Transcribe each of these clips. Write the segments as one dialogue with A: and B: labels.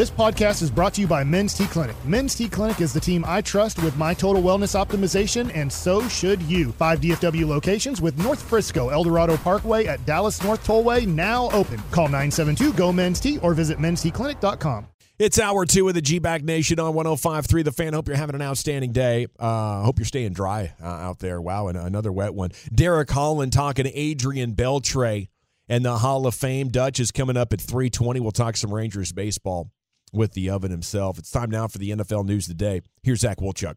A: This podcast is brought to you by Men's T Clinic. Men's T Clinic is the team I trust with my total wellness optimization, and so should you. Five DFW locations with North Frisco, Eldorado Parkway at Dallas North Tollway now open. Call 972 GO Men's T or visit mensteclinic.com.
B: It's hour two of the G Bag Nation on 105.3 The Fan. Hope you're having an outstanding day. Uh, hope you're staying dry uh, out there. Wow, and another wet one. Derek Holland talking to Adrian Beltre and the Hall of Fame. Dutch is coming up at 320. We'll talk some Rangers baseball with the oven himself. It's time now for the NFL news today. Here's Zach Wolchuk.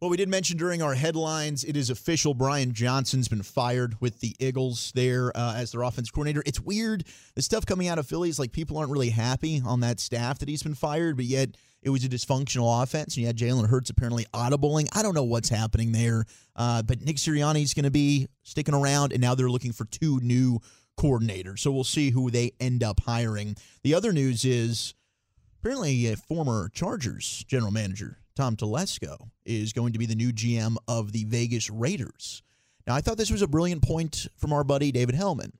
C: Well, we did mention during our headlines, it is official. Brian Johnson's been fired with the Eagles there uh, as their offense coordinator. It's weird. The stuff coming out of Philly is like people aren't really happy on that staff that he's been fired, but yet it was a dysfunctional offense. And you had Jalen Hurts apparently audibling. I don't know what's happening there, uh, but Nick Sirianni's going to be sticking around, and now they're looking for two new coordinators. So we'll see who they end up hiring. The other news is apparently a former Chargers general manager Tom Telesco is going to be the new GM of the Vegas Raiders. Now, I thought this was a brilliant point from our buddy David Hellman,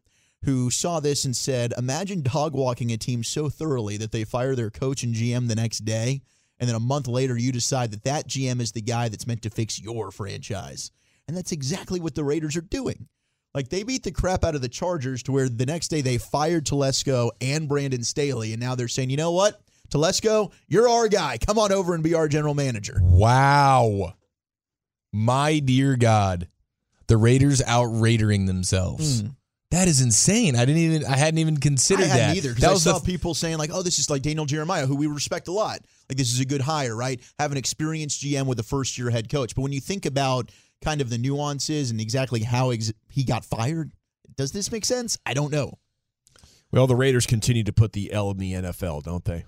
C: who saw this and said, Imagine dog walking a team so thoroughly that they fire their coach and GM the next day, and then a month later you decide that that GM is the guy that's meant to fix your franchise. And that's exactly what the Raiders are doing. Like they beat the crap out of the Chargers to where the next day they fired Telesco and Brandon Staley, and now they're saying, you know what? Telesco, you're our guy. Come on over and be our general manager.
D: Wow. My dear God. The Raiders out Raidering themselves. Mm. That is insane. I didn't even I hadn't even considered
C: I
D: hadn't
C: that. either. Because I saw the, people saying like, "Oh, this is like Daniel Jeremiah, who we respect a lot. Like this is a good hire, right? Have an experienced GM with a first year head coach." But when you think about kind of the nuances and exactly how ex- he got fired, does this make sense? I don't know.
B: Well, the Raiders continue to put the L in the NFL, don't they?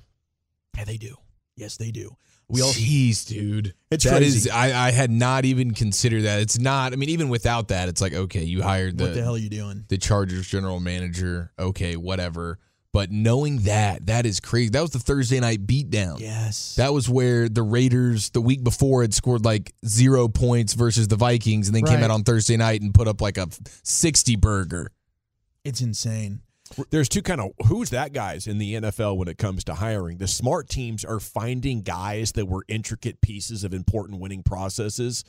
C: Yeah, they do. Yes, they do.
D: We all, Jeez, dude.
C: It's
D: that
C: crazy.
D: Is, I, I had not even considered that. It's not. I mean, even without that, it's like okay, you hired the
C: what the hell are you doing?
D: The Chargers general manager. Okay, whatever. But knowing that, that is crazy. That was the Thursday night beatdown.
C: Yes.
D: That was where the Raiders the week before had scored like zero points versus the Vikings, and then right. came out on Thursday night and put up like a sixty burger.
C: It's insane.
B: There's two kind of who's that guys in the NFL when it comes to hiring. The smart teams are finding guys that were intricate pieces of important winning processes.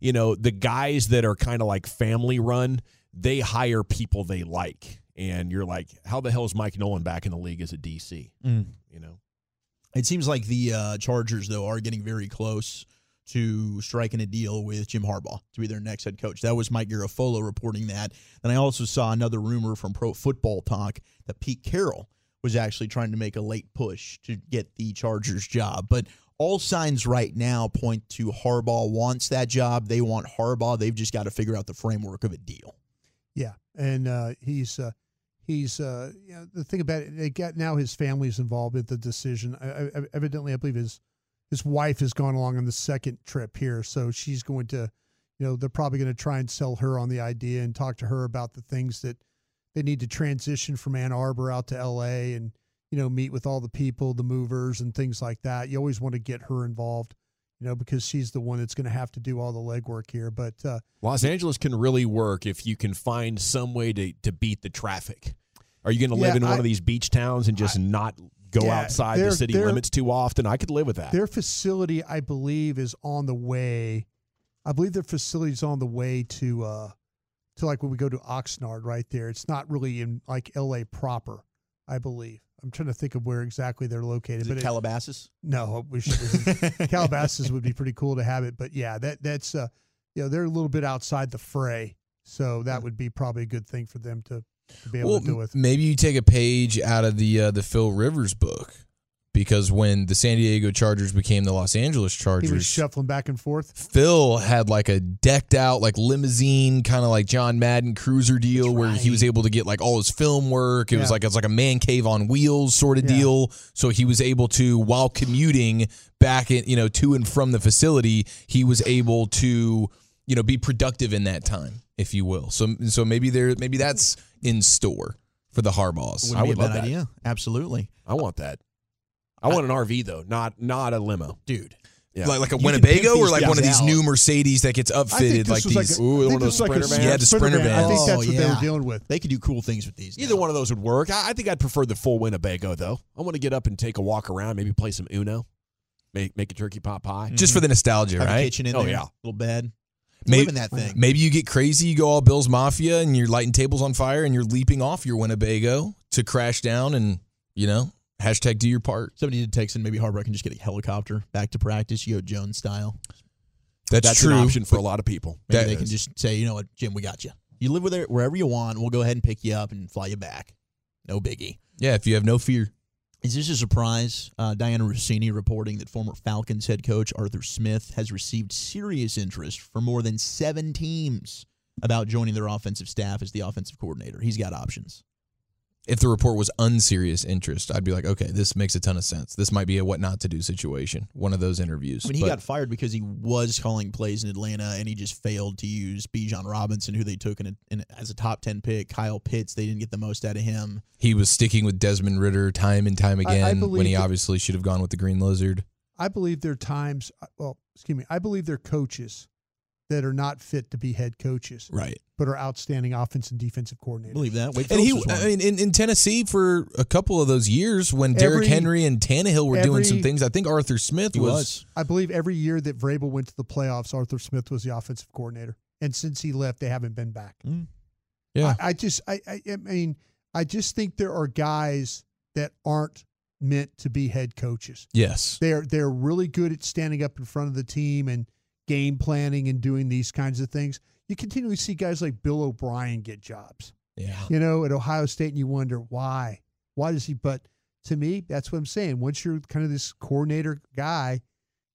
B: You know, the guys that are kind of like family run, they hire people they like. And you're like, how the hell is Mike Nolan back in the league as a DC? Mm. You know,
C: it seems like the uh, Chargers though are getting very close to striking a deal with Jim Harbaugh to be their next head coach. That was Mike Garafolo reporting that. And I also saw another rumor from Pro Football Talk that Pete Carroll was actually trying to make a late push to get the Chargers job. But all signs right now point to Harbaugh wants that job. They want Harbaugh. They've just got to figure out the framework of a deal.
E: Yeah, and uh, he's uh, he's uh, you know, the thing about it. They got now his family's involved with the decision. I, I, evidently, I believe his his wife has gone along on the second trip here, so she's going to, you know, they're probably going to try and sell her on the idea and talk to her about the things that they need to transition from Ann Arbor out to L.A. and you know meet with all the people, the movers, and things like that. You always want to get her involved, you know, because she's the one that's going to have to do all the legwork here. But uh,
B: Los Angeles can really work if you can find some way to to beat the traffic. Are you going to live yeah, in one of these beach towns and just I, not go yeah, outside the city limits too often. I could live with that.
E: Their facility, I believe, is on the way. I believe their facility is on the way to uh to like when we go to Oxnard right there. It's not really in like LA proper, I believe. I'm trying to think of where exactly they're located.
C: Is but it Calabasas?
E: It, no, we should. Calabasas would be pretty cool to have it, but yeah, that that's uh, you know they're a little bit outside the fray, so that would be probably a good thing for them to to be able well, to do with.
D: Maybe you take a page out of the uh, the Phil Rivers book because when the San Diego Chargers became the Los Angeles Chargers, he
E: was shuffling back and forth.
D: Phil had like a decked out like limousine, kind of like John Madden cruiser deal, where he was able to get like all his film work. It yeah. was like it's like a man cave on wheels sort of yeah. deal. So he was able to, while commuting back in, you know, to and from the facility, he was able to, you know, be productive in that time, if you will. So so maybe there maybe that's in store for the Harbaughs.
C: I would love that idea. Absolutely.
B: I want that. I want an RV though, not not a limo,
C: dude.
B: Yeah.
D: Like like a
C: You
D: Winnebago or like one of these
C: out.
D: new Mercedes that gets
E: I think
D: upfitted like
E: was
D: these.
E: a,
B: Ooh, one of
E: this
B: those
E: was like
B: sprinter vans?
D: Yeah, the sprinter
E: van. I
D: vans.
E: think
C: Oh,
E: that's what they oh,
C: yeah.
E: were dealing with.
C: They could do cool things with these.
B: Either
C: now.
B: one of those would work. I, I think I'd prefer the full Winnebago though. I want to get up and take a walk around, maybe play some Uno, make make a turkey pot pie.
D: just for the nostalgia,
C: Have a
D: right?
C: kitchen in
B: Oh,
C: there,
B: yeah.
C: little bed.
D: Maybe-
C: Live in that thing.
D: Maybe you get crazy, you go all Bill's Mafia, and you're lighting tables on fire, and you're leaping off your Winnebago to crash down, and you know, hashtag do your part.
C: Somebody did text in. Maybe Harbaugh can just get a helicopter back to practice. You go Jones style.
D: That's,
B: That's
D: true.
B: an option for a lot of people.
C: Maybe
D: That
C: they can just say, you know what, Jim, we got you. You live with it wherever you want. We'll go ahead and pick you up and fly you back. No biggie.
D: Yeah, if you have no fear.
C: Is this a surprise? Uh, Dianna Russini reporting that former Falcons head coach Arthur Smith has received serious interest from more than seven teams about joining their offensive staff as the offensive coordinator. He's got options.
D: If the report was unserious interest, I'd be like, okay, this makes a ton of sense. This might be a what not to do situation. One of those interviews.
C: I mean, he
D: But
C: got fired because he was calling plays in Atlanta, and he just failed to use Bijan Robinson, who they took in, a, in as a top ten pick. Kyle Pitts, they didn't get the most out of him.
D: he was sticking with Desmond Ridder time and time
E: I- I
D: again when he
E: that-
D: obviously should have gone with the Green Lizard.
E: I believe their times. uh, Well, excuse me. I believe their coaches that are not fit to be head coaches,
D: Right.
E: but are outstanding offense and defensive
C: I
E: coordinators.
C: believe that. Wade
D: And he,
C: Phillips was.
D: I mean, in, in Tennessee for a couple of those years when Derrick Henry and Tannehill were doing some things, I think Arthur Smith was,
C: was.
E: I believe every year that Vrabel went to the playoffs, Arthur Smith was the offensive coordinator, and since he left, they haven't been back. Mm.
D: Yeah.
E: I, I just, I, I, I mean, I just think there are guys that aren't meant to be head coaches.
D: Yes.
E: They're they're really good at standing up in front of the team and game planning and doing these kinds of things. You continually see guys like Bill O'Brien get jobs.
D: Yeah.
E: You know, at Ohio State, and you wonder why. Why does he? But to me, that's what I'm saying. Once you're kind of this coordinator guy,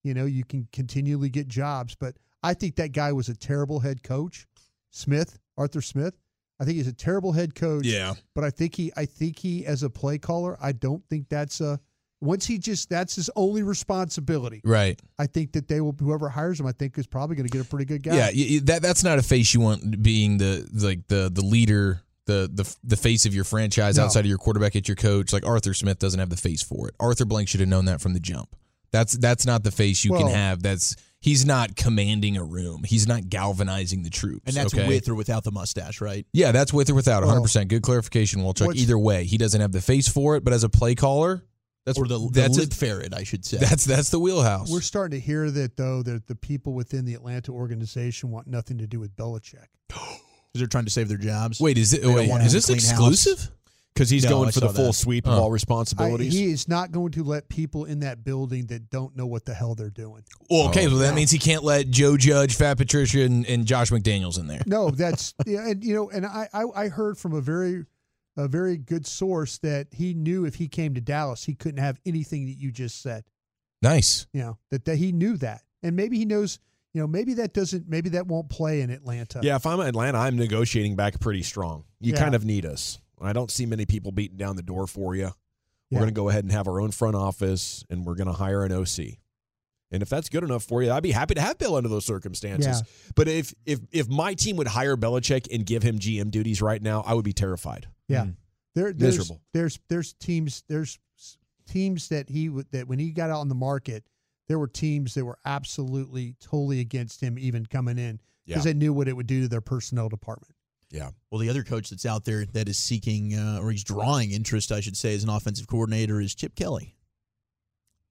E: you know, you can continually get jobs. But I think that guy was a terrible head coach, Smith, Arthur Smith. I think he's a terrible head coach.
D: Yeah.
E: But I think he, I think he, as a play caller, I don't think that's a. Once he just, that's his only responsibility.
D: Right.
E: I think that they will, whoever hires him, I think is probably going to get a pretty good guy.
D: Yeah. y- y- that that's not a face you want being the like the the leader, the the the face of your franchise
E: No.
D: outside of your quarterback at your coach. Like Arthur Smith doesn't have the face for it. Arthur Blank should have known that from the jump. That's that's not the face you can have. That's he's not commanding a room. He's not galvanizing the troops.
C: And that's
D: okay?
C: with or without the mustache, right?
D: Yeah, that's with or without. 100%. Good clarification, Walchuck.
E: what's-
D: Either way, he doesn't have the face for it, but as a play caller, that's
C: or the, the
D: that's
C: lip ferret, I should say.
D: that's that's the wheelhouse.
E: We're starting to hear that though that the people within the Atlanta organization want nothing to do with Belichick.
C: Because they're trying to save their jobs.
D: Wait, is it
C: They
D: wait,
C: want
D: is this exclusive?
B: Because he's
C: No,
B: going
C: I
B: for the full
C: that.
B: sweep of
D: Oh.
B: all
E: I,
B: responsibilities.
E: he is not going to let people in that building that don't know what the hell they're doing.
D: Well, okay,
B: Oh,
D: well that
E: no.
D: means he can't let Joe Judge, Fat Patricia, and, and Josh McDaniels in there.
E: No, that's yeah, and you know, and I, I I heard from a very a very good source that he knew if he came to Dallas, he couldn't have anything that you just said.
D: Nice.
E: You know that, that he knew that, and maybe he knows. You know, maybe that doesn't. Maybe that won't play in Atlanta.
B: yeah, if I'm Atlanta, I'm negotiating back pretty strong. You
E: Yeah.
B: kind of need us. I don't see many people beating down the door for you. We're
E: Yeah.
B: going to go ahead and have our own front office, and we're going to hire an OC. And if that's good enough for you, I'd be happy to have Bill under those circumstances.
E: Yeah.
B: But if if if my team would hire Belichick and give him GM duties right now, I would be terrified.
E: Yeah. There, there's,
B: Miserable.
E: There's there's teams there's teams that he that when he got out on the market, there were teams that were absolutely totally against him even coming in because
B: Yeah.
E: they knew what it would do to their personnel department.
B: Yeah.
C: Well, the other coach that's out there that is seeking, uh, or he's drawing interest, I should say, as an offensive coordinator is Chip Kelly.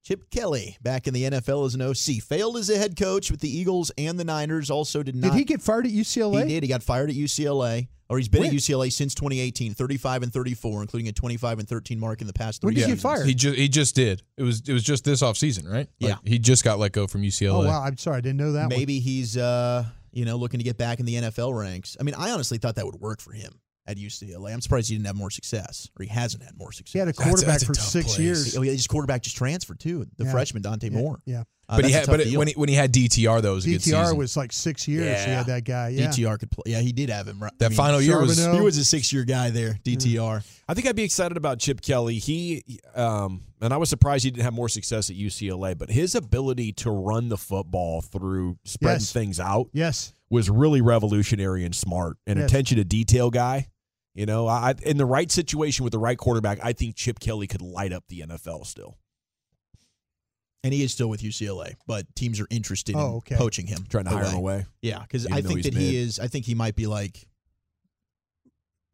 C: Chip Kelly, back in the NFL as an OC, failed as a head coach with the Eagles and the Niners. Also, did not.
E: Did he get fired at UCLA?
C: He did. He got fired at UCLA, or he's been
E: When?
C: at UCLA since 2018, 35 and 34, including a 25 and 13 mark in the past three
E: When did he get fired?
D: He just he just did. It was it was just this offseason, right?
C: Yeah.
D: He just got let go from UCLA.
E: Oh wow! I'm sorry, I didn't know that. one.
C: Maybe he's, uh, you know, looking to get back in the NFL ranks. I mean, I honestly thought that would work for him at UCLA. I'm surprised he didn't have more success, or he hasn't had more success.
E: he had a quarterback
D: that's a
E: for six
D: place.
E: years.
C: Oh, yeah, his quarterback just transferred too. The
E: Yeah.
C: freshman Dante
E: Yeah,
C: Moore.
E: Yeah,
C: Uh,
D: but he had but
C: deal.
D: when he when he had DTR though, it was a good
E: DTR was like six years. He had that guy. Yeah,
C: DTR could play. Yeah, he did have him. Right.
D: that
C: I mean,
D: final year was
C: He was a six-year guy there. DTR.
B: I think I'd be excited about Chip Kelly. He, um, and I was surprised he didn't have more success at UCLA, but his ability to run the football through spreading
E: Yes.
B: things out
E: yes.
B: was really revolutionary and smart. And
E: Yes.
B: attention to detail guy. You know, I in the right situation with the right quarterback, I think Chip Kelly could light up the NFL still.
C: And he is still with UCLA, but teams are interested in
E: Oh, okay.
C: poaching him.
B: Trying to hire him away.
C: Yeah, because I think
B: he's
C: that he is. I think he might be like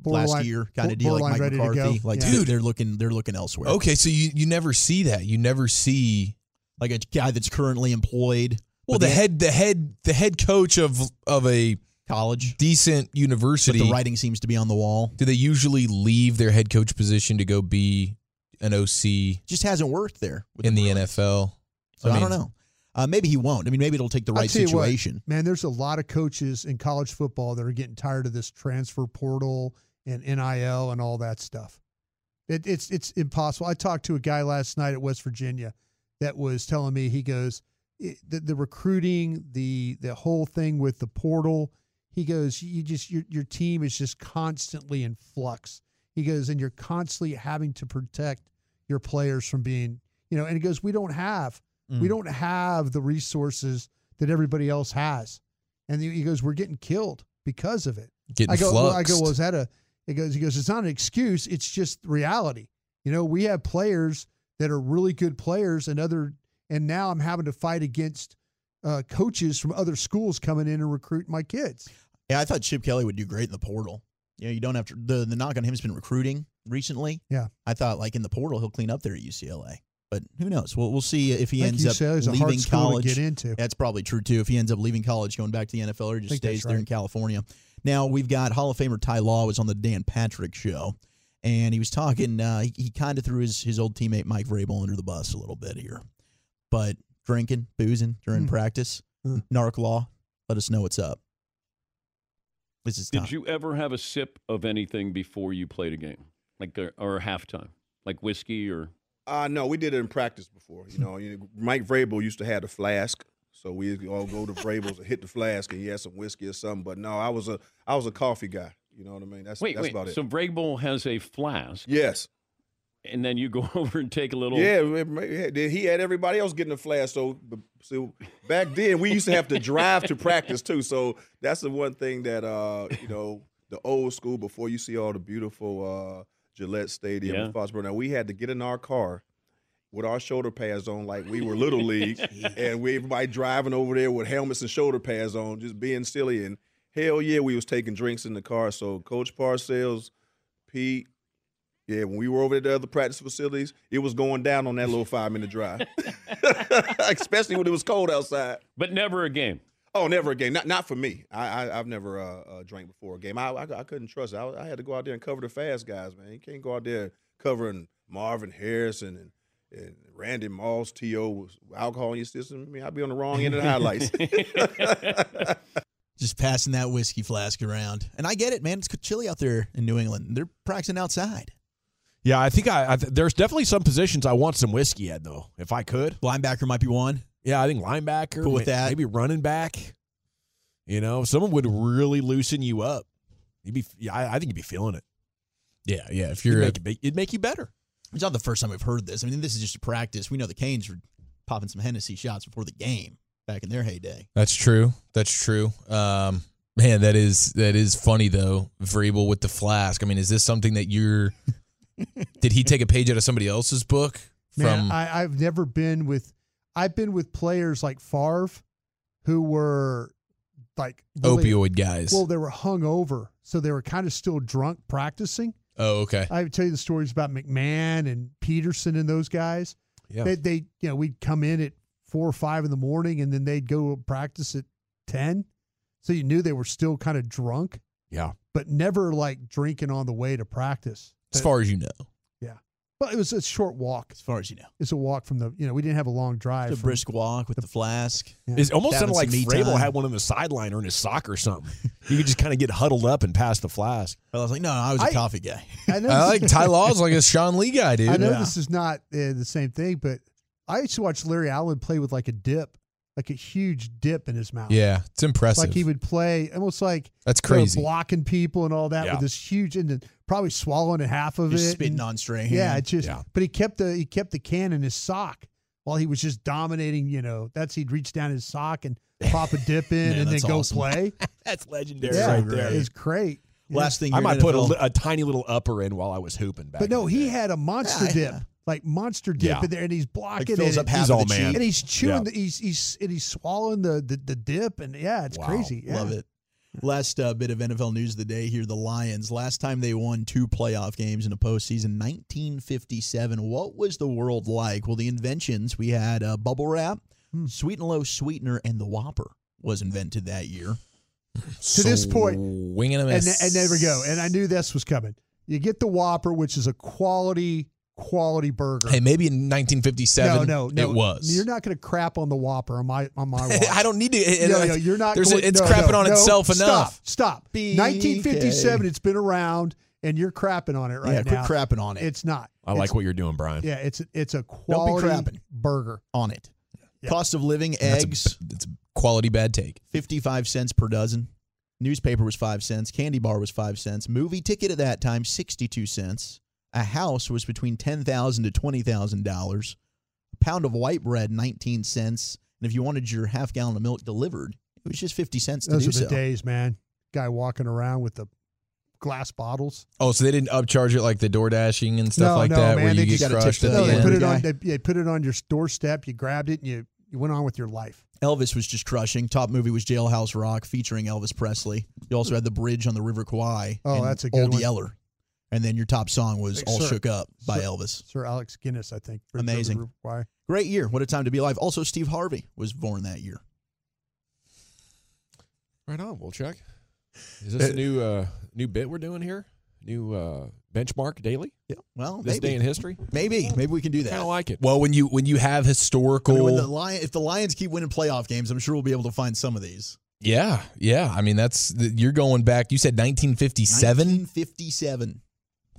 E: Borderline-
C: last year kind of deal, like Mike McCarthy. Like,
E: Yeah.
C: dude, they're looking, they're looking elsewhere.
D: Okay, so you you never see that. You never see
C: like a guy that's currently employed.
D: well
C: with
D: the head the head the head coach of of a
C: college,
D: decent
C: but
D: university.
C: the writing seems to be on the wall.
D: do they usually leave their head coach position to go be an OC
C: Just hasn't worked there with
D: in the
C: Bruins.
D: NFL?
C: So I,
D: mean,
C: don't know. Uh, maybe he won't. I mean, maybe it'll take the right
E: tell you what,
C: situation.
E: man, there's a lot of coaches in college football that are getting tired of this transfer portal and NIL and all that stuff. It, it's it's impossible. I talked to a guy last night at West Virginia that was telling me he goes it, the, the recruiting, the the whole thing with the portal. He goes, you just your your team is just constantly in flux. He goes, and you're constantly having to protect your players from being, you know. And he goes, we don't have we
C: Mm.
E: don't have the resources that everybody else has. And he goes, we're getting killed because of it.
D: Getting
E: I go, well, I go, well, is that a? He goes, he goes, it's not an excuse. It's just reality. You know, we have players that are really good players, and other, and now I'm having to fight against uh, coaches from other schools coming in and recruit my kids.
C: Yeah, I thought Chip Kelly would do great in the portal. You know, you don't have to. The the knock on him has been recruiting recently.
E: Yeah.
C: I thought like in the portal he'll clean up there at UCLA, but who knows? We'll we'll see if he ends up
E: UCLA is a hard
C: leaving college.
E: to get into.
C: That's probably true too. If he ends up leaving college, going back to the NFL, or just stays there in. California. Now we've got Hall of Famer Ty Law was on the Dan Patrick show, and he was talking. Uh, he he kind of threw his his old teammate Mike Vrabel under the bus a little bit here, but drinking, boozing during
E: Hmm.
C: practice,
E: Hmm.
C: narc law. Let us know what's up. This is Tom.
F: Did you ever have a sip of anything before you played a game, like uh, or halftime, like whiskey or?
G: Uh, no, we did it in practice before. You know, you- Mike Vrabel used to have the flask, so we all go to Vrabel's and hit the flask, and he had some whiskey or something. But no, I was a I was a coffee guy. You know what I mean? That's
F: Wait,
G: that's
F: wait.
G: about it.
F: So Vrabel has a flask,
G: yes,
F: and then you go over and take a little.
G: yeah. it Then he had everybody else getting a flash. So, so back then we used to have to drive to practice too. So that's the one thing that uh, you know, the old school before you see all the beautiful uh, Gillette Stadium
F: Yeah.
G: in Foxborough. Now we had to get in our car with our shoulder pads on like we were little league, and we everybody driving over there with helmets and shoulder pads on, just being silly. And hell yeah, we was taking drinks in the car. So Coach Parcells, Pete. Yeah, when we were over at the other practice facilities, it was going down on that little five minute drive, especially when it was cold outside.
F: but never a game.
G: Oh, never a game. Not not for me. I, I I've never uh, uh, drank before a game. I, I I couldn't trust it. I, I had to go out there and cover the fast guys, man. You can't go out there covering Marvin Harrison and. And Randy Moss, T.O. with alcohol in your system. I mean, I'd be on the wrong end of the highlights.
C: just passing that whiskey flask around. And I get it, man. It's chilly out there in New England. They're practicing outside.
B: Yeah, I think I, I there's definitely some positions I want some whiskey at though, if I could.
C: Linebacker might be one.
B: Yeah, I think linebacker.
C: Cool with
B: may-
C: that.
B: Maybe running back. You know, someone would really loosen you up. You'd be, yeah, I, I think you'd be feeling it.
D: Yeah, yeah. If you're a,
B: make, it, it'd make you better.
C: It's not the first time we've heard this. I mean, this is just a practice. We know the Canes were popping some Hennessy shots before the game back in their heyday.
D: That's true. That's true. Um, man, that is that is funny though. Vrabel with the flask. I mean, is this something that you're? Did he take a page out of somebody else's book?
E: Man,
D: From
E: I, I've never been with. I've been with players like Favre, who were like really-
D: opioid guys.
E: Well, they were hung over, so they were kind of still drunk practicing.
D: oh, okay.
E: I would tell you the stories about McMahon and Peterson and those guys.
B: Yeah.
E: They, they, you know, we'd come in at four or five in the morning, and then they'd go practice at ten. So you knew they were still kind of drunk,
B: Yeah.
E: but never like drinking on the way to practice.
D: As far as you know, Yeah.
E: but it was a short walk.
C: As far as you know,
E: It's a walk from the, you know, we didn't have a long drive.
C: it's a
E: from-
C: brisk walk with the flask.
B: It almost sounded like
C: some me
B: Vrabel
C: time.
B: had one on the sideline or in his sock or something. you could just kind of get huddled up and pass the flask.
C: I was like, no, no I was a
E: I-
C: coffee guy.
E: I know,
D: I like Ty Law's like a Sean Lee guy, dude.
E: I know
C: Yeah.
E: this is not uh, the same thing, but I used to watch Larry Allen play with like a dip, like a huge dip in his mouth.
D: Yeah, it's impressive.
E: Like he would play almost like
D: That's
E: you know,
D: crazy.
E: blocking people and all that
B: Yeah.
E: with this huge and then probably swallowing half of
C: Just
E: it.
C: spitting
E: and-
C: on Strahan.
E: Yeah, it's just.
B: Yeah.
E: But he kept the he kept the can in his sock while he was just dominating. You know, that's he'd reach down his sock and pop a dip in
C: Man,
E: and then
C: that's
E: go
C: awesome.
E: play.
B: That's legendary
E: yeah,
B: right there.
E: it's great.
C: Last thing
B: I might put a, li- a tiny little upper in while I was hooping back.
E: But no, he had a monster
C: Yeah,
E: dip.
C: yeah.
E: like monster dip
B: Yeah.
E: in there, and he's
C: Like
E: blocking
C: fills
E: it,
C: up half
B: He's
C: of
B: all
C: the
B: man.
E: and he's chewing.
B: Yeah.
E: The, he's he's and he's swallowing the the, the dip, and yeah, it's
B: Wow.
E: crazy. Yeah.
C: Love it. Last uh, bit of NFL news of the day here: the Lions. Last time they won two playoff games in a postseason, 1957. What was the world like? Well, the inventions we had uh, bubble wrap,
E: Hmm.
C: sweet and low sweetener, and the Whopper was invented that year.
E: To this point-
D: winging a
E: And,
D: miss.
E: and there we go. And I knew this was coming. You get the Whopper, which is a quality quality burger.
D: Hey, maybe in 1957,
E: no, no, no.
D: it was.
E: You're not going to crap on the Whopper on my on my.
D: I don't need to.
E: no, no, you're not. Going,
D: a, it's
E: no,
D: crapping
E: no,
D: on
E: no.
D: itself
E: Stop,
D: enough.
E: Stop.
C: BK.
E: 1957. It's been around, and you're crapping on it right
C: yeah, quit crapping on it.
E: It's not.
B: I like what you're doing, Brian.
E: Yeah, it's it's a quality
C: crapping.
E: burger.
C: on it.
E: Yeah.
C: Cost of living:
D: That's a-
C: eggs,
D: It's a quality bad take.
C: 55 cents per dozen. Newspaper was 5 cents. Candy bar was 5 cents. Movie ticket at that time 62 cents. A house was between 10,000 to $20,000. A pound of white bread 19 cents. And if you wanted your half gallon of milk delivered, it was just 50 cents to do so.
E: Those
C: do
E: are the
C: so.
E: days, man. Guy walking around with the glass bottles.
D: Oh, so they didn't upcharge it like the door dashing and stuff
E: No,
D: like
E: no,
D: that,
E: man,
D: where you get
C: gotta
D: crushed
C: tip
D: at
E: No,
D: the
E: they
C: end.
E: put it on. They, they put it on your doorstep. You grabbed it and you you went on with your life.
C: Elvis was just crushing. Top movie was Jailhouse Rock featuring Elvis Presley. You also had The Bridge on the River Kwai.
E: Oh,
C: and
E: that's a good
C: Old
E: one.
C: Yeller. And then your top song was
E: Like,
C: All
E: Sir-
C: Shook Up by
E: Sir-
C: Elvis.
E: Sir Alex Guinness, I think. Bridge over the
C: Amazing.
E: Why?
C: Great year. What a time to be alive. Also, Steve Harvey was born that year.
B: Right on. We'll check. Is this a new uh, new bit we're doing here? New uh, benchmark daily?
C: Yeah. Well,
B: This
C: maybe.
B: day in history?
C: maybe. Maybe we can do that.
B: Kind of like it.
D: Well, when you when you have
C: I
D: historical,
C: mean, when the Lion, if the Lions keep winning playoff games, I'm sure we'll be able to find some of these.
D: yeah, yeah. I mean, that's you're going back. You said 1957.
C: 1957.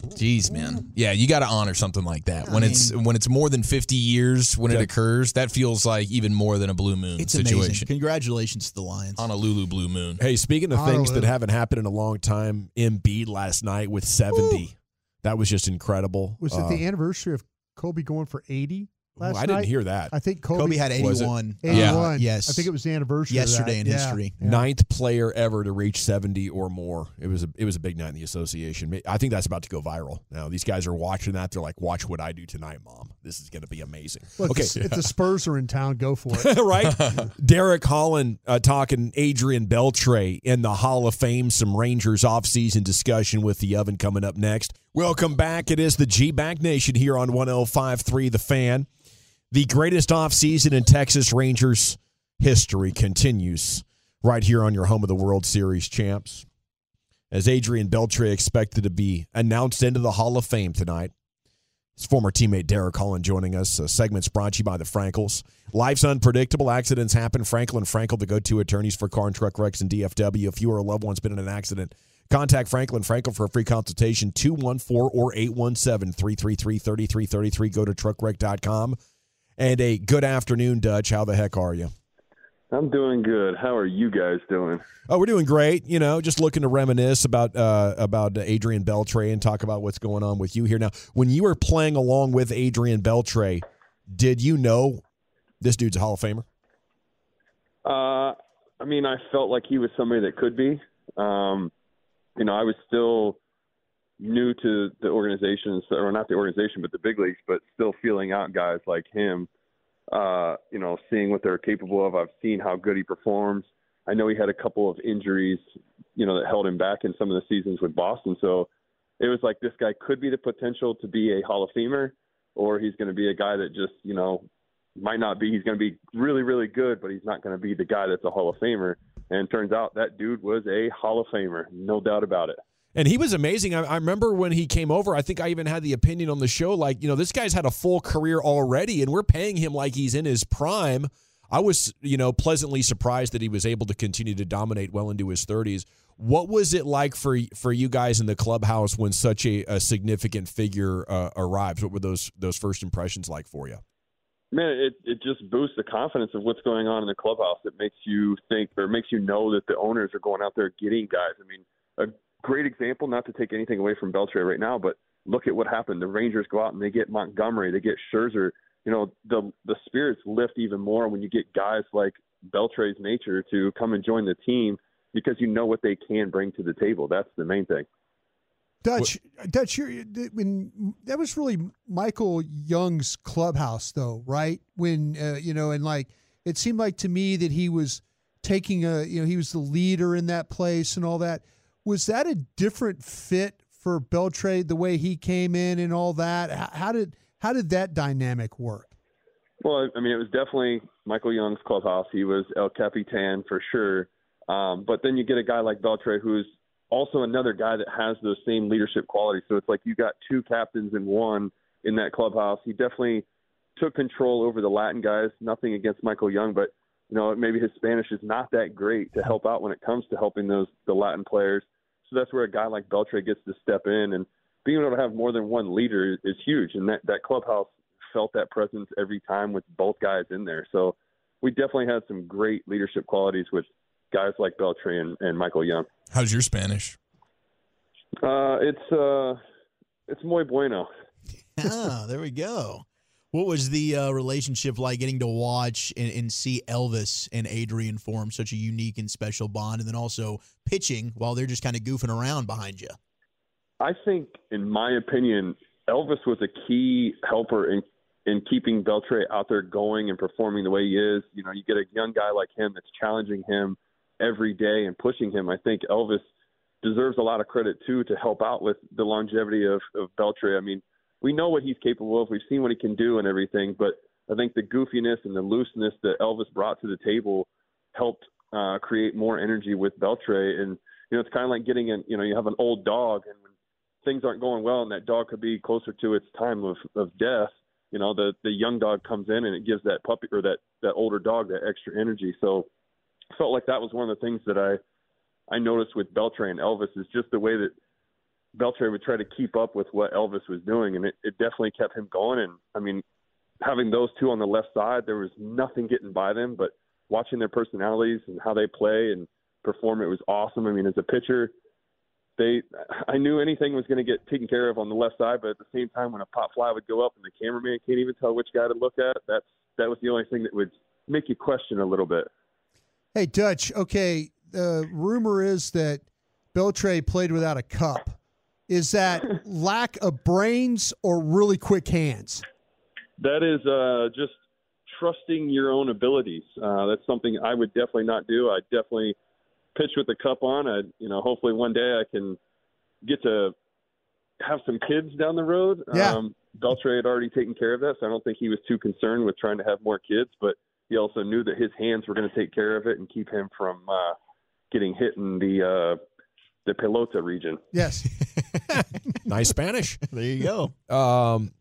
D: Jeez, man. Yeah, you got to honor something like that. When
C: I
D: it's when it's more than 50 years when it occurs, that feels like even more than a blue moon
C: It's
D: situation.
C: amazing. Congratulations to the Lions.
D: On a Lulu blue moon.
B: Hey, speaking of things that haven't happened in a long time, Embiid last night with 70. That was just incredible.
E: Was it
B: Uh,
E: the anniversary of Kobe going for 80 last
B: I didn't
E: night?
B: hear that.
E: I think Kobe,
C: Kobe had
B: Was it?
C: 81.
E: 81.
C: yes.
E: I think it was the anniversary. of that.
C: Yesterday in
E: Yeah.
C: history.
E: Yeah.
B: Ninth player ever to reach 70 or more. It was a it was a big night in the association. I think that's about to go viral. Now these guys are watching that. They're like, "Watch what I do tonight, mom. This is going to be amazing."
E: Look,
B: okay,
E: if the Spurs are in town, go for it.
B: right? Derek Holland uh, talking Adrian Beltre in the Hall of Fame. Some Rangers offseason discussion with the oven coming up next. Welcome back. It is the G Bag Nation here on 105.3 The Fan. The greatest offseason in Texas Rangers history continues right here on your home of the World Series champs. As Adrian Beltre expected to be announced into the Hall of Fame tonight. His former teammate Derek Holland joining us. Uh, segments brought to you by the Frankels. Life's unpredictable. Accidents happen. Frankel and Frankel, the go-to attorneys for car and truck wrecks and DFW. If you or a loved one's been in an accident, contact Franklin Frankel for a free consultation, 214 or 817-333-3333. Go to truckwreck.com. And a good afternoon, Dutch. How the heck are you?
H: I'm doing good. How are you guys doing?
B: Oh, we're doing great. You know, just looking to reminisce about uh, about Adrian Beltre and talk about what's going on with you here now. When you were playing along with Adrian Beltre, did you know this dude's a Hall of Famer?
H: Uh, I mean, I felt like he was somebody that could be. Um, you know, I was still new to the organization, or not the organization, but the big leagues, but still feeling out guys like him. Uh, you know, seeing what they're capable of. I've seen how good he performs. I know he had a couple of injuries, you know, that held him back in some of the seasons with Boston. So it was like this guy could be the potential to be a Hall of Famer, or he's going to be a guy that just, you know, might not be. He's going to be really, really good, but he's not going to be the guy that's a Hall of Famer. And turns out that dude was a Hall of Famer, no doubt about it.
B: And he was amazing. I, I remember when he came over, I think I even had the opinion on the show like, you know, this guy's had a full career already, and we're paying him like he's in his prime. I was, you know, pleasantly surprised that he was able to continue to dominate well into his 30s. What was it like for for you guys in the clubhouse when such a, a significant figure uh, arrives? What were those those first impressions like for you?
H: Man, it it just boosts the confidence of what's going on in the clubhouse. It makes you think, or makes you know that the owners are going out there getting guys. I mean, a great example, not to take anything away from Beltre right now, but look at what happened. The Rangers go out and they get Montgomery, they get Scherzer. You know, the the spirits lift even more when you get guys like Beltre's nature to come and join the team because you know what they can bring to the table. That's the main thing.
E: Dutch, Dutch, you're, when that was really Michael Young's clubhouse, though, right? When uh, you know, and like it seemed like to me that he was taking a, you know, he was the leader in that place and all that. Was that a different fit for Beltre the way he came in and all that? How, did how did that dynamic work?
H: Well, I mean, it was definitely Michael Young's clubhouse. He was El Capitan for sure. Um, but then you get a guy like Beltre who's also another guy that has those same leadership qualities. So it's like you got two captains in one in that clubhouse. He definitely took control over the Latin guys. Nothing against Michael Young, but you know maybe his Spanish is not that great to help out when it comes to helping those the Latin players. So that's where a guy like Beltre gets to step in, and being able to have more than one leader is huge. And that that clubhouse felt that presence every time with both guys in there. So we definitely had some great leadership qualities with guys like Beltre and, and Michael Young.
D: How's your Spanish?
H: Uh, it's uh, it's muy bueno.
C: ah, there we go. What was the uh, relationship like getting to watch and, and, see Elvis and Adrian form such a unique and special bond, and then also pitching while they're just kind of goofing around behind you?
H: I think, in my opinion, Elvis was a key helper in in keeping Beltre out there going and performing the way he is. You know, you get a young guy like him that's challenging him every day and pushing him. I think Elvis deserves a lot of credit too to help out with the longevity of, of Beltre. I mean, we know what he's capable of. We've seen what he can do and everything, but I think the goofiness and the looseness that Elvis brought to the table helped uh, create more energy with Beltre. And you know, it's kind of like getting in. You know, you have an old dog, and things aren't going well, and that dog could be closer to its time of of death. You know, the the young dog comes in and it gives that puppy or that that older dog that extra energy. So felt like that was one of the things that I I noticed with Beltre and Elvis is just the way that Beltre would try to keep up with what Elvis was doing, and it, it definitely kept him going. And I mean, having those two on the left side, there was nothing getting by them, but watching their personalities and how they play and perform, it was awesome. I mean, as a pitcher, they I knew anything was going to get taken care of on the left side, but at the same time, when a pop fly would go up and the cameraman can't even tell which guy to look at, that's that was the only thing that would make you question a little bit.
E: Hey, Dutch. Okay, the rumor is that Beltre played without a cup. Is that lack of brains or really quick hands?
H: That is uh, just trusting your own abilities. Uh, that's something I would definitely not do. I definitely pitch with the cup on. I, you know, hopefully one day I can get to have some kids down the road.
E: Yeah.
H: Um, Beltre had already taken care of that, so I don't think he was too concerned with trying to have more kids. But he also knew that his hands were going to take care of it and keep him from uh, getting hit in the uh, the pelota region.
E: Yes.
B: nice Spanish.
C: There you go.
B: Um,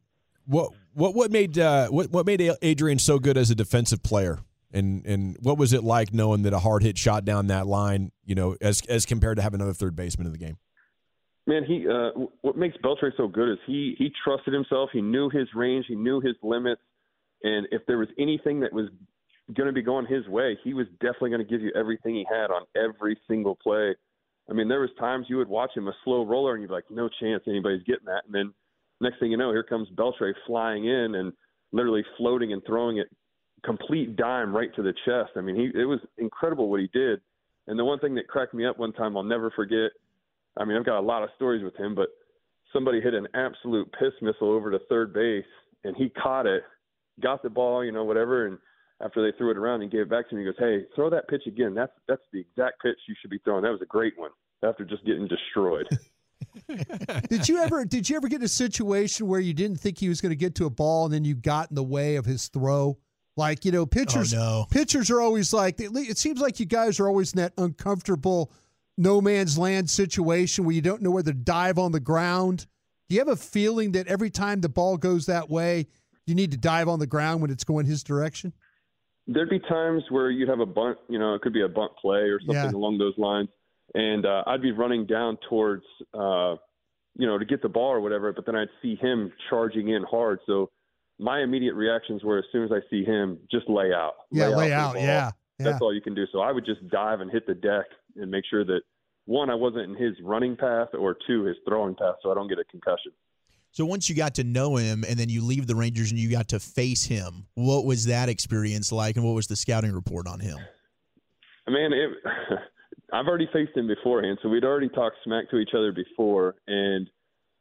B: what what what made uh, what what made Adrian so good as a defensive player? And and what was it like knowing that a hard hit shot down that line, you know, as as compared to have another third baseman in the game?
H: Man, he uh, what makes Beltre so good is he he trusted himself. He knew his range. He knew his limits. And if there was anything that was going to be going his way, he was definitely going to give you everything he had on every single play. I mean, there was times you would watch him a slow roller and you'd be like, no chance anybody's getting that. And then next thing you know, here comes Beltre flying in and literally floating and throwing it complete dime right to the chest. I mean, he it was incredible what he did. And the one thing that cracked me up one time I'll never forget. I mean, I've got a lot of stories with him, but somebody hit an absolute piss missile over to third base and he caught it, got the ball, you know, whatever, and after they threw it around and gave it back to me. He goes, "Hey, throw that pitch again. That's that's the exact pitch you should be throwing. That was a great one." After just getting destroyed.
E: did you ever did you ever get in a situation where you didn't think he was going to get to a ball and then you got in the way of his throw? Like you know, pitchers
C: oh, no.
E: pitchers are always like it seems like you guys are always in that uncomfortable no man's land situation where you don't know whether to dive on the ground. Do you have a feeling that every time the ball goes that way, you need to dive on the ground when it's going his direction?
H: there'd be times where you'd have a bunt, you know, it could be a bunt play or something
E: Yeah.
H: along those lines, and uh, I'd be running down towards, uh, you know, to get the ball or whatever, but then I'd see him charging in hard. So my immediate reactions were as soon as I see him, just lay out.
E: Yeah, lay
H: for the
E: out.
H: ball.
E: Yeah, yeah.
H: That's all you can do. So I would just dive and hit the deck and make sure that one, I wasn't in his running path, or two, his throwing path, so I don't get a concussion.
C: So once you got to know him and then you leave the Rangers and you got to face him, what was that experience like and what was the scouting report on him?
H: Man, it, I've already faced him beforehand, so we'd already talked smack to each other before, and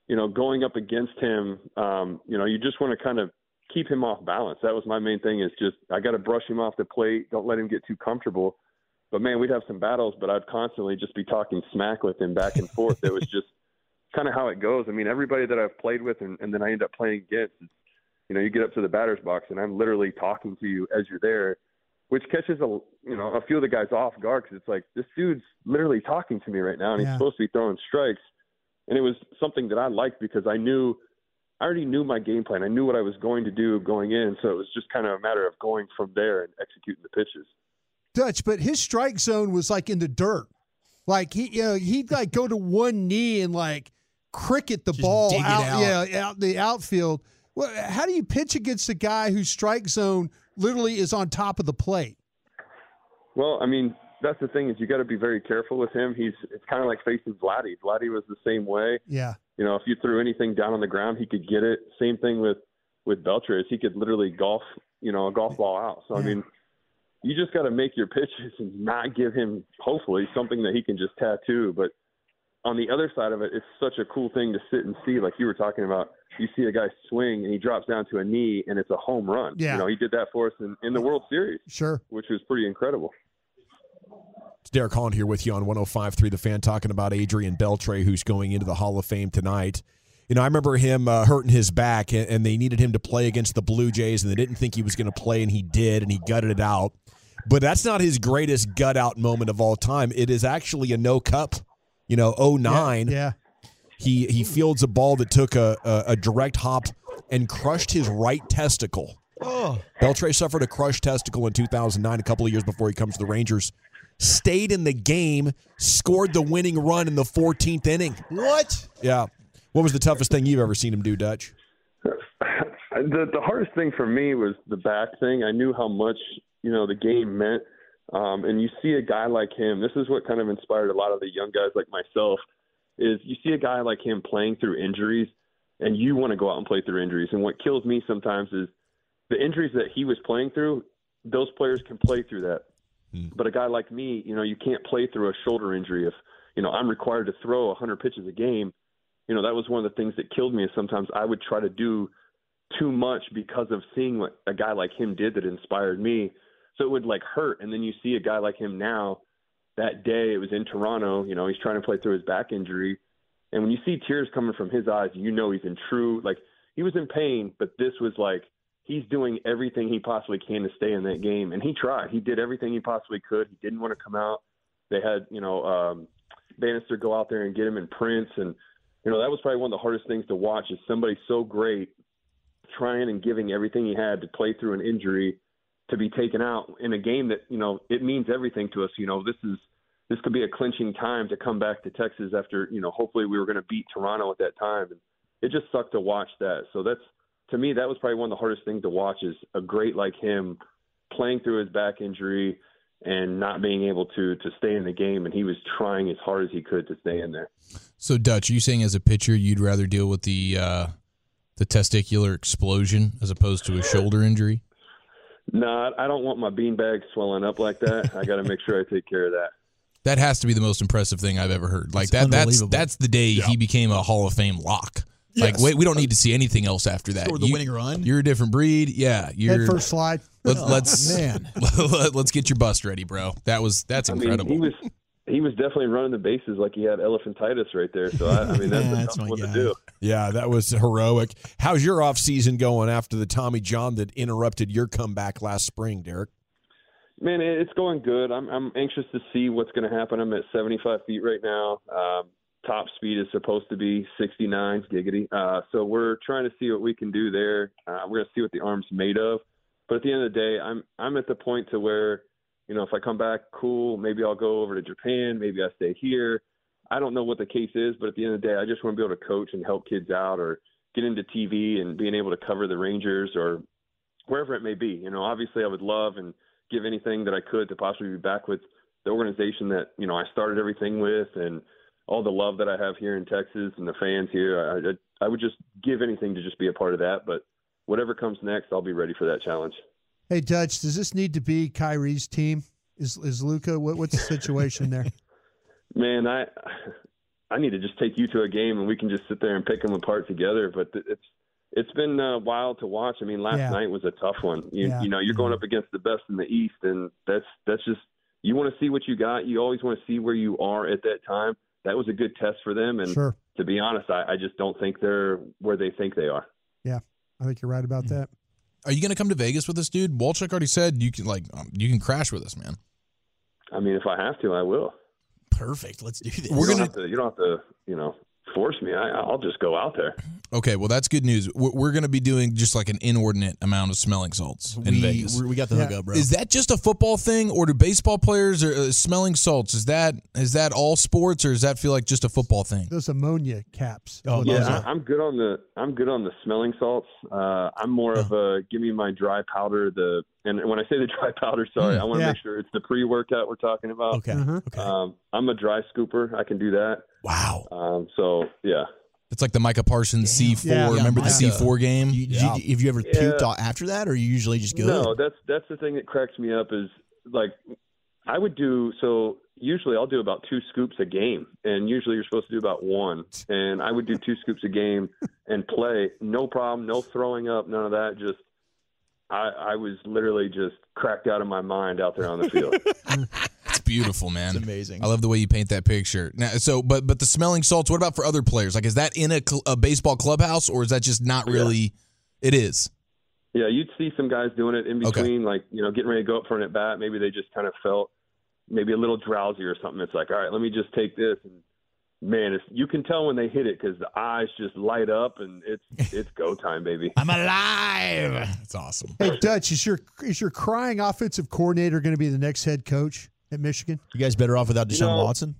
H: you know, going up against him, um, you know, you just want to kind of keep him off balance. That was my main thing. Is just I got to brush him off the plate. Don't let him get too comfortable. But man, we'd have some battles, but I'd constantly just be talking smack with him back and forth. it was just kind of how it goes. I mean, everybody that I've played with and, and then I end up playing against, you know, you get up to the batter's box and I'm literally talking to you as you're there, which catches a you know a few of the guys off guard because it's like this dude's literally talking to me right now and
E: Yeah.
H: he's supposed to be throwing strikes, and it was something that I liked because I knew. I already knew my game plan. I knew what I was going to do going in, so it was just kind of a matter of going from there and executing the pitches.
E: Dutch, but his strike zone was like in the dirt. Like he, you know, he'd like go to one knee and like cricket the
C: Just
E: ball out,
C: out.
E: yeah, out the outfield. Well, how do you pitch against a guy whose strike zone literally is on top of the plate?
H: Well, I mean, that's the thing is you got to be very careful with him. He's it's kind of like facing Vladdy. Vladdy was the same way.
E: Yeah,
H: You know, if you threw anything down on the ground, he could get it. Same thing with with Beltran. He could literally golf, you know, a golf ball out. So I mean, you just got to make your pitches and not give him hopefully something that he can just tattoo. But on the other side of it, it's such a cool thing to sit and see. Like you were talking about, you see a guy swing and he drops down to a knee and it's a home run.
E: Yeah.
H: You know, he did that for us in, in the World Series,
E: sure.
H: which was pretty incredible.
B: It's Derek Holland here with you on 105.3 The Fan talking about Adrian Beltre, who's going into the Hall of Fame tonight. You know, I remember him uh, hurting his back, and, and they needed him to play against the Blue Jays, and they didn't think he was going to play, and he did, and he gutted it out. But that's not his greatest gut out moment of all time. It is actually a no cup, you know, 09.
E: Yeah,
B: He he fields a ball that took a, a, a direct hop and crushed his right testicle.
C: Oh,
B: Beltre suffered a crushed testicle in 2009, a couple of years before he comes to the Rangers. Stayed in the game, scored the winning run in the 14th inning.
C: what?
B: Yeah. What was the toughest thing you've ever seen him do, Dutch?
H: the the hardest thing for me was the back thing. I knew how much you know the game meant, um, and you see a guy like him. This is what kind of inspired a lot of the young guys like myself. Is you see a guy like him playing through injuries, and you want to go out and play through injuries. And what kills me sometimes is the injuries that he was playing through. Those players can play through that, but a guy like me, you know, you can't play through a shoulder injury. If you know I'm required to throw 100 pitches a game, you know that was one of the things that killed me. Is sometimes I would try to do too much because of seeing what a guy like him did that inspired me. So it would like hurt. And then you see a guy like him now. That day it was in Toronto. You know he's trying to play through his back injury, and when you see tears coming from his eyes, you know he's in true like he was in pain, but this was like he's doing everything he possibly can to stay in that game, and he tried. He did everything he possibly could. He didn't want to come out. They had you know um, Bannister go out there and get him in Prince, and you know that was probably one of the hardest things to watch. Is somebody so great trying and giving everything he had to play through an injury to be taken out in a game that you know it means everything to us. You know this is this could be a clinching time to come back to Texas after you know hopefully we were going to beat Toronto at that time, and it just sucked to watch that. So that's to me that was probably one of the hardest things to watch is a great like him playing through his back injury and not being able to to stay in the game, and he was trying as hard as he could to stay in there.
D: So Dutch, you saying as a pitcher you'd rather deal with the uh, the testicular explosion as opposed to a shoulder injury?
H: No, I don't want my beanbag swelling up like that. I got to make sure I take care of that.
D: That has to be the most impressive thing I've ever heard. Like
C: It's
D: that. That's that's the day he became a Hall of Fame lock. Like wait, we don't need to see anything else after that.
C: Scored the
D: You-
C: winning run.
D: You're a different breed. Yeah,
E: head
D: you're
E: first slide.
C: Oh,
D: let's Oh,
C: man.
D: let, us get your bust ready, bro. That was that's
H: I mean,
D: incredible.
H: he was he was definitely running the bases like he had elephantitis right there. So I, I mean, that's
C: Yeah,
H: a
C: that's
H: one to do.
B: Yeah, that was heroic. How's your off season going after the Tommy John that interrupted your comeback last spring, Derek?
H: Man, it's going good. I'm I'm anxious to see what's going to happen. I'm at 75 feet right now. Um, top speed is supposed to be 69 giggity. Uh, so we're trying to see what we can do there. Uh, we're going to see what the arm's made of. But at the end of the day, I'm I'm at the point to where, you know, if I come back, cool. Maybe I'll go over to Japan. Maybe I stay here. I don't know what the case is, but at the end of the day, I just want to be able to coach and help kids out, or get into TV and being able to cover the Rangers or wherever it may be. You know, obviously, I would love and give anything that I could to possibly be back with the organization that you know I started everything with, and all the love that I have here in Texas and the fans here. I, I, I would just give anything to just be a part of that. But whatever comes next, I'll be ready for that challenge.
E: Hey, Dutch, does this need to be Kyrie's team? Is is Luka? What, what's the situation there?
H: Man, I I need to just take you to a game and we can just sit there and pick them apart together. But it's it's been uh, wild to watch. I mean, last
E: Yeah.
H: night was a tough one. You,
E: Yeah.
H: you know, you're going up against the best in the East, and that's that's just you want to see what you got. You always want to see where you are at that time. That was a good test for them, and
E: Sure.
H: to be honest, I, I just don't think they're where they think they are.
E: Yeah, I think you're right about that.
D: Are you going to come to Vegas with us, dude? Walchuk already said you can like um, you can crash with us, man.
H: I mean, if I have to, I will.
C: Perfect. Let's do this.
D: We're
H: you don't
D: gonna-
H: have to. You don't have to. You know, force me. I, I'll just go out there.
D: Okay, well that's good news. We're, we're going to be doing just like an inordinate amount of smelling salts in
C: we,
D: Vegas.
C: we- we got the
E: Yeah.
C: hookup, bro.
D: Is that just a football thing, or do baseball players or uh, smelling salts? Is that is that all sports, or does that feel like just a football thing?
E: Those ammonia caps.
C: Oh,
H: Yeah, I, I'm good on the I'm good on the smelling salts. Uh, I'm more of a give me my dry powder. The and when I say the dry powder, sorry, I want to
E: Yeah.
H: make sure it's the pre workout we're talking about.
C: okay?
E: Uh-huh.
C: Okay.
H: Um, I'm a dry scooper. I can do that.
C: Wow.
H: Um, so yeah,
D: It's like the Micah Parsons
C: Damn.
D: C4.
E: Yeah,
D: Remember the
C: Micah.
D: C4 game?
C: You,
D: Yeah.
C: you, have you ever
H: Yeah.
C: puked a- after that, or you usually just go?
H: no, that's that's the thing that cracks me up is like I would do so. Usually, I'll do about two scoops a game, and usually you're supposed to do about one. And I would do two scoops a game and play, no problem, no throwing up, none of that. Just I, I was literally just cracked out of my mind out there on the field.
D: It's beautiful, man.
C: It's amazing.
D: I love the way you paint that picture. Now, so, but but the smelling salts. What about for other players? Like, is that in a, cl- a baseball clubhouse, or is that just not
H: Yeah.
D: really? It is.
H: yeah, you'd see some guys doing it in
D: Okay.
H: between, like you know, getting ready to go up for an at bat. Maybe they just kind of felt maybe a little drowsy or something. It's like, all right, let me just take this and. Man, it's, you can tell when they hit it because the eyes just light up and it's it's go time, baby.
C: I'm alive.
D: That's awesome.
E: Hey Dutch, is your is your crying offensive coordinator going to be the next head coach at Michigan?
C: You guys better off without Deshaun
H: You know,
C: Watson.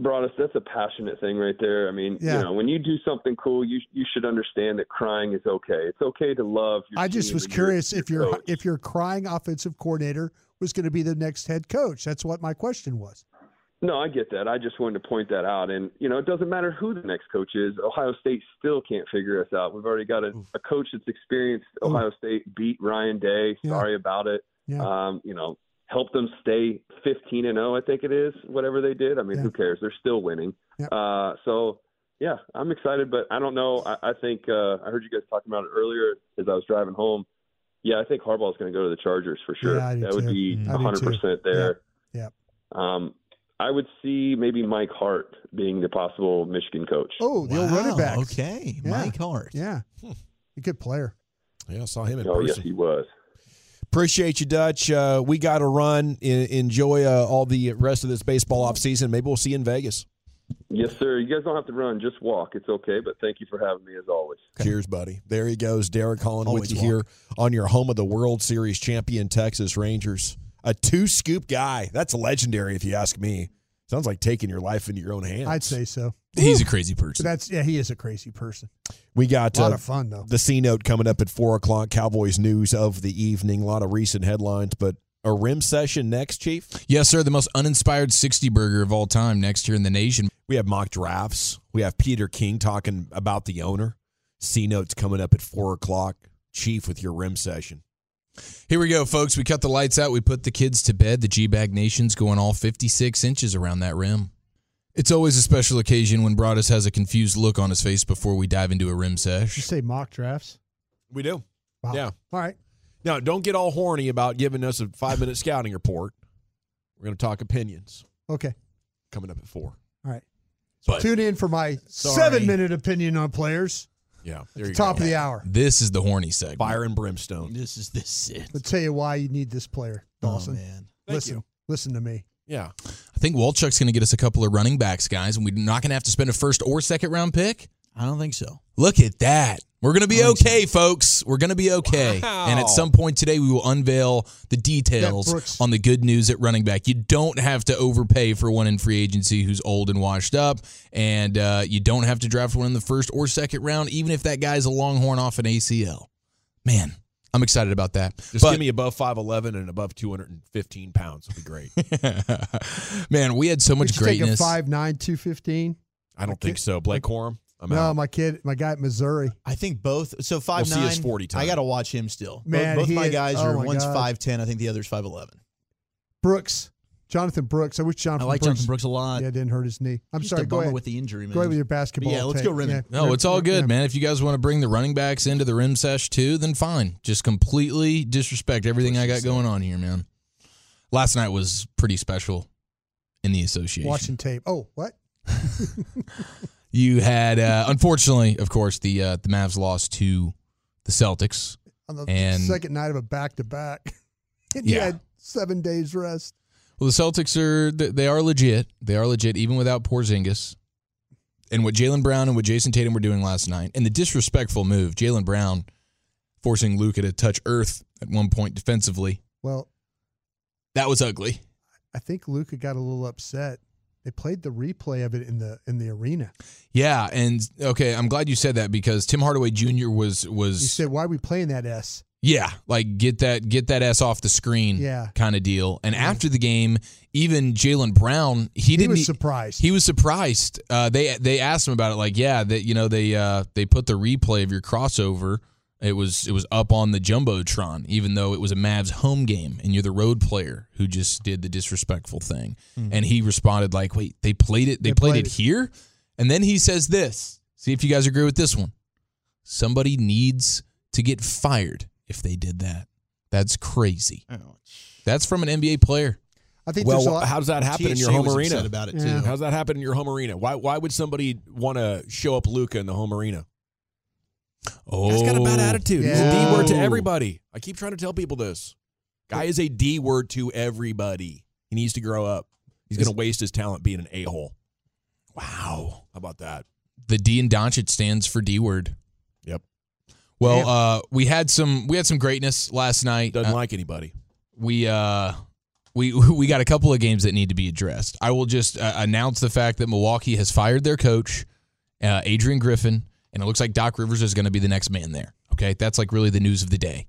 H: Broadus, that's a passionate thing right there. I mean,
E: Yeah.
H: you know, when you do something cool, you you should understand that crying is okay. It's okay to love. Your
E: I just
H: team
E: was
H: and your-
E: curious if your
H: coach.
E: if your crying offensive coordinator was going to be the next head coach. That's what my question was.
H: No, I get that. I just wanted to point that out. And, you know, it doesn't matter who the next coach is. Ohio State still can't figure us out. We've already got a, a coach that's experienced. Ohio State beat Ryan Day.
E: Yeah.
H: Sorry about it.
E: Yeah.
H: Um, you know, help them stay 15 and 0, I think it is, whatever they did. I mean,
E: Yeah.
H: who cares? They're still winning.
E: Yeah.
H: Uh, so, yeah, I'm excited, but I don't know. I, I think uh, I heard you guys talking about it earlier as I was driving home. Yeah, I think Harbaugh's going to go to the Chargers for sure.
E: Yeah, I do
H: that would be
E: I do too.
H: 100% there.
E: Yeah.
H: Um, I would see maybe Mike Hart being the possible Michigan coach.
E: Oh, the old
C: Wow,
E: running back.
C: Okay,
E: Yeah.
C: Mike Hart.
E: Yeah, a good player.
B: Yeah, I saw him in
H: oh, yes,
B: person.
H: he was.
B: Appreciate you, Dutch. Uh, we got to run. En- enjoy uh, all the rest of this baseball off season. Maybe we'll see you in Vegas.
H: Yes, sir. You guys don't have to run; just walk. It's okay. But thank you for having me as always.
B: Cheers, buddy. There he goes, Derek Holland with you
C: walk.
B: here on your home of the World Series champion Texas Rangers. A two scoop guy. That's legendary, if you ask me. Sounds like taking your life into your own hands.
E: I'd say so.
D: He's a crazy
E: But
D: person.
E: that's yeah, he is a crazy person.
B: we got
E: A lot
B: uh,
E: of fun though.
B: the C note coming up at four o'clock. Cowboys news of the evening. A lot of recent headlines, but a rim session next, Chief.
D: Yes, sir. The most uninspired 60 burger of all time next year in the nation.
B: We have mock drafts. We have Peter King talking about the owner. C notes coming up at four o'clock. Chief with your rim session.
D: Here we go, folks. We cut the lights out. We put the kids to bed. The G Bag Nation's going all 56 inches around that rim. It's always a special occasion when Broadus has a confused look on his face before we dive into a rim
E: Did you
D: sesh.
E: say mock drafts?
B: We do.
E: Wow.
B: Yeah.
E: All right.
B: Now, don't get all horny about giving us a five minute scouting report. We're going to talk opinions
E: Okay.
B: coming up at four.
E: All right.
D: But-
E: Tune in for my
C: Sorry.
E: seven minute opinion on players.
B: Yeah. There you
E: Top
B: go.
E: of the hour.
D: This is the horny segment.
B: Fire and brimstone.
C: This is this it.
E: I'll tell you why you need this player,
C: Oh
E: Dawson.
C: man.
B: Thank
E: listen,
B: you.
E: listen to me.
B: Yeah.
D: I think Walchuk's going to get us a couple of running backs, guys, and we're not going to have to spend a first or second round pick.
C: I don't think so.
D: Look at that. We're going to be
C: so.
D: okay, folks. We're going to be okay.
B: Wow.
D: And at some point today, we will unveil the details on the good news at running back. You don't have to overpay for one in free agency who's old and washed up, and uh, you don't have to draft one in the first or second round, even if that guy's a longhorn off an ACL. Man, I'm excited about that.
B: Just
D: But-
B: give me above 5'11 and above 215 pounds. It'll be great.
D: Man, we had so much
E: you take a
D: greatness.
E: five nine two fifteen?
B: I don't think so. Blake Corum, I'm
E: No,
B: out.
E: my kid, my guy at Missouri.
C: I think both. So five
B: see his
C: nine.
B: 40 time.
C: I got to watch him still. Both-
E: Man,
C: both,
E: he
C: my
E: is-
C: guys
E: oh
C: are
E: my
C: one's
E: God.
C: five ten. I think the other's five eleven.
E: Brooks, Jonathan Brooks. I wish Jonathan.
C: I like
E: Brooks,
C: Jonathan Brooks a lot.
E: Yeah, didn't hurt his knee. I'm
C: Just
E: sorry.
C: a
E: Go ahead
C: with the injury, Man.
E: Go ahead with your basketball.
C: Yeah, let's
E: take.
C: go Rim.
E: Yeah.
D: No, it's all good,
E: Yeah.
D: man. If you guys want to bring the running backs into the rim sesh too, then fine. Just completely disrespect everything I got going on here, man. Last night was pretty special in the association.
E: Watching tape. Oh, what?
D: You had, uh, unfortunately, of course, the uh, the Mavs lost to the Celtics.
E: On the
D: And-
E: second night of a back to back, and
D: Yeah.
E: you had seven days rest.
D: Well, the Celtics are they are legit. They are legit, even without Porzingis. And what Jaylen Brown and what Jayson Tatum were doing last night, and the disrespectful move, Jaylen Brown forcing Luka to touch earth at one point defensively,
E: Well,
D: that was ugly.
E: I think Luka got a little upset. They played the replay of it in the in the arena.
D: Yeah, and okay, I'm glad you said that because Tim Hardaway Jr. was was
E: You said, "Why are we playing that S?"
D: Yeah, like get that get that s off the screen,
E: Yeah.
D: kind of deal. And after the game, even Jaylen Brown, he,
E: He
D: didn't.
E: was surprised.
D: He was surprised. Uh, they they asked him about it, like, yeah, that you know they uh, they put the replay of your crossover. It was it was up on the jumbotron, even though it was a Mavs home game, and you're the road player who just did the disrespectful thing. Hmm. And he responded like, "Wait, they played it. They,
E: They
D: played,
E: played
D: it
E: it.
D: here." And then he says this. See if you guys agree with this one. Somebody needs to get fired if they did that. That's crazy. That's from an NBA player.
E: I think there's a
B: Well,
E: lot.
B: how does that happen in your home arena?
C: about it
E: Yeah.
C: too.
B: How does that happen in your home arena? Why why would somebody want to show up Luka in the home arena?
D: Oh,
B: Guy's got a bad attitude. He's a D word to everybody. I keep trying to tell people this. Guy is a D word to everybody. He needs to grow up. He's going to waste his talent being an a hole. Wow. How about that?
D: The D in Doncic stands for D word.
B: Yep.
D: Well,
E: Damn.
D: uh, we had some we had some greatness last night.
B: Doesn't
D: Uh,
B: like anybody.
D: we uh we we got a couple of games that need to be addressed. I will just uh, announce the fact that Milwaukee has fired their coach, uh, Adrian Griffin, and it looks like Doc Rivers is going to be the next man there. Okay, that's like really the news of the day.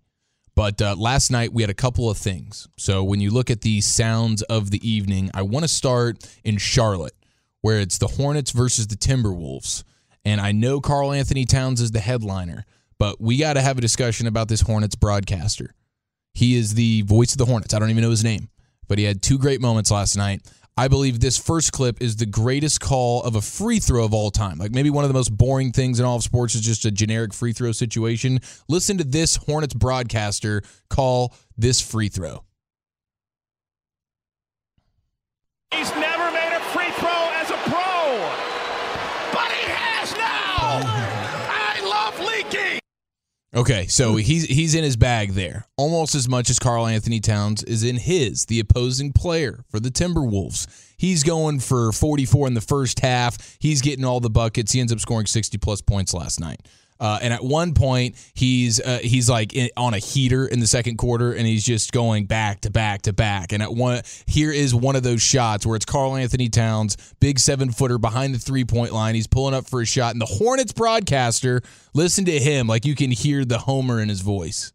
D: But uh, last night we had a couple of things. So when you look at the sounds of the evening, I want to start in Charlotte, where it's the Hornets versus the Timberwolves. And I know Karl-Anthony Towns is the headliner, but we got to have a discussion about this Hornets broadcaster. He is the voice of the Hornets. I don't even know his name, but he had two great moments last night. I believe this first clip is the greatest call of a free throw of all time. Like maybe one of the most boring things in all of sports is just a generic free throw situation. Listen to this Hornets broadcaster call this free throw.
I: He's never
D: Okay, so mm-hmm. he's he's in his bag there, almost as much as Karl-Anthony Towns is in his, the opposing player for the Timberwolves. He's going for 44 in the first half. He's getting all the buckets. He ends up scoring 60 plus points last night. Uh, and at one point, he's uh, he's like in, on a heater in the second quarter, and he's just going back to back to back. And at one, here is one of those shots where it's Karl-Anthony Towns, big seven footer behind the three point line. He's pulling up for a shot, and the Hornets broadcaster, listen to him like you can hear the homer in his voice.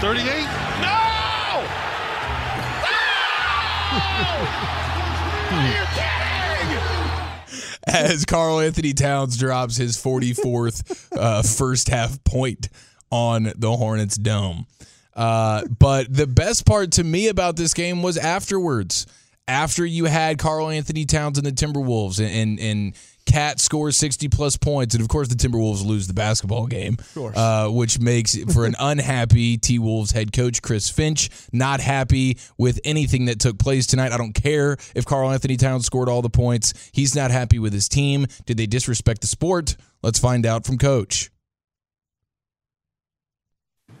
I: 38? No! No!
D: As Karl-Anthony Towns drops his 44th uh, first half point on the Hornets dome. Uh, but the best part to me about this game was afterwards. After you had Karl-Anthony Towns and the Timberwolves and and, and KAT scores 60 plus points, and of course the Timberwolves lose the basketball game, uh, which makes for an unhappy T Wolves head coach Chris Finch not happy with anything that took place tonight. I don't care if Karl-Anthony Towns scored all the points; he's not happy with his team. Did they disrespect the sport? Let's find out from Coach.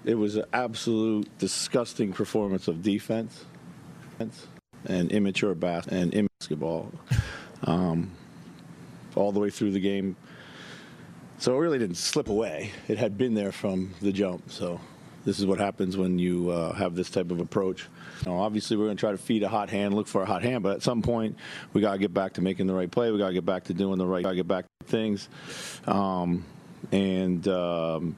J: It was an absolute disgusting performance of defense and immature bas- and basketball um, all the way through the game. So it really didn't slip away. It had been there from the jump. So this is what happens when you uh, have this type of approach. Obviously, we're going to try to feed a hot hand, look for a hot hand, but at some point, we got to get back to making the right play. We got to get back to doing the right. Got to get back to things, um, and um,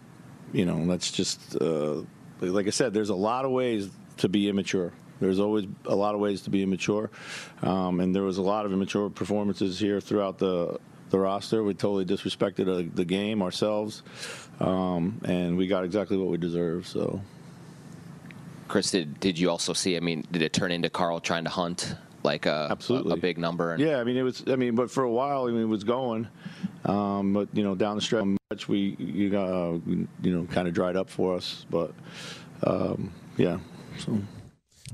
J: you know, that's just uh, like I said. There's a lot of ways to be immature. There's always a lot of ways to be immature, um, and there was a lot of immature performances here throughout the the roster. We totally disrespected uh, the game ourselves, um, and we got exactly what we deserved. So.
K: Chris, did did you also see? I mean, did it turn into Karl trying to hunt like a
J: Absolutely.
K: a, a big number? And,
J: Yeah, I mean it was. I mean, but for a while, I mean, it was going. Um, but you know, down the stretch, we you got uh, you know kind of dried up for us. But um, yeah, so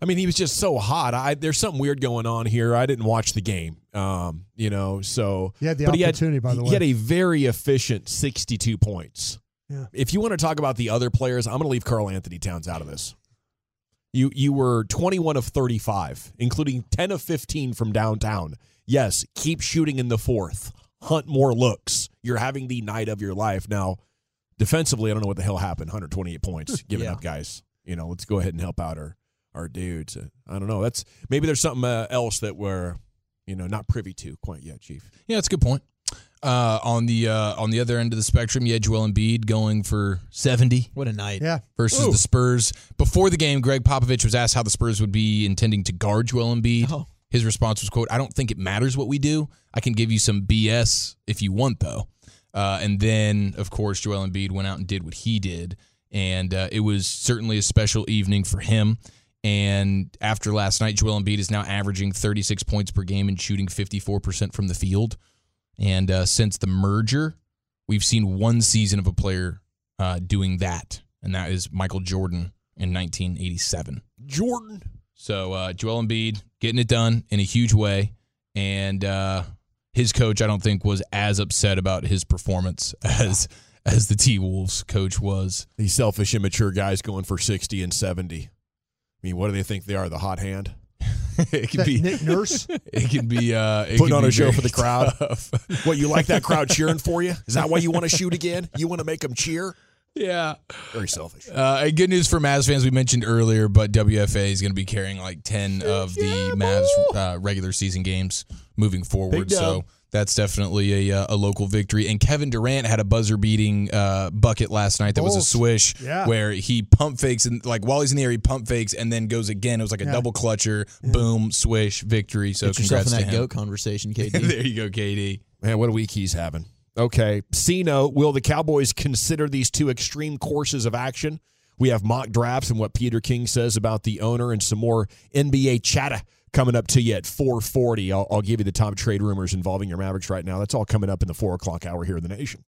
B: I mean, he was just so hot. I there's something weird going on here. I didn't watch the game. Um, you know, so
E: He had the
B: but
E: opportunity, by the way,
B: he
E: way.
B: had a very efficient 62 points.
E: Yeah.
B: If you want to talk about the other players, I'm going to leave Karl-Anthony Towns out of this. You you were 21 of 35, including 10 of 15 from downtown. Yes, keep shooting in the fourth. Hunt more looks. You're having the night of your life. Now, defensively, I don't know what the hell happened. 128 points giving
C: Yeah.
B: up guys. You know, let's go ahead and help out our our dudes. Uh, I don't know. That's maybe there's something uh, else that we're you know not privy to quite yet, Chief.
D: Yeah, that's a good point. Uh, on the uh, on the other end of the spectrum, you had Joel Embiid going for seventy.
C: What a night!
E: Yeah.
D: Versus
B: Ooh.
D: the Spurs. Before the game, Gregg Popovich was asked how the Spurs would be intending to guard Joel Embiid.
C: Oh.
D: His response was, "quote I don't think it matters what we do. I can give you some BS if you want, though." Uh, and then, of course, Joel Embiid went out and did what he did, and uh, it was certainly a special evening for him. And after last night, Joel Embiid is now averaging 36 points per game and shooting 54% from the field. And uh, since the merger, we've seen one season of a player uh, doing that, and that is Michael Jordan in 1987.
B: Jordan.
D: So uh, Joel Embiid getting it done in a huge way, and uh, his coach, I don't think, was as upset about his performance as as the T Wolves coach was.
B: These selfish, immature guys going for 60 and 70. I mean, what do they think they are? The hot hand?
D: it can be
E: Nick Nurse.
D: It can be uh, it
B: Putting on a show for the crowd. What, you like that crowd cheering for you? Is that why you want to shoot again? You want to make them cheer?
D: yeah.
B: Very selfish.
D: Uh, good news for Mavs fans. We mentioned earlier, but WFA is going to be carrying like ten of the Mavs uh, regular season games moving forward. So that's definitely a, uh, a local victory. And Kevin Durant had a buzzer beating uh, bucket last night. That was a swish
E: Yeah.
D: where he pump fakes and like while he's in the air, he pump fakes and then goes again. It was like a
E: Yeah.
D: double clutcher. Boom, swish, victory. So
C: Get yourself in
D: congrats to
C: that
D: him.
C: goat conversation, KD.
D: there you go, KD.
B: Man, what a week he's having. Okay. C note Will the Cowboys consider these two extreme courses of action? We have mock drafts and what Peter King says about the owner and some more NBA chatter coming up to you at 440. I'll, I'll give you the top trade rumors involving your Mavericks right now. That's all coming up in the 4 o'clock hour here in the nation.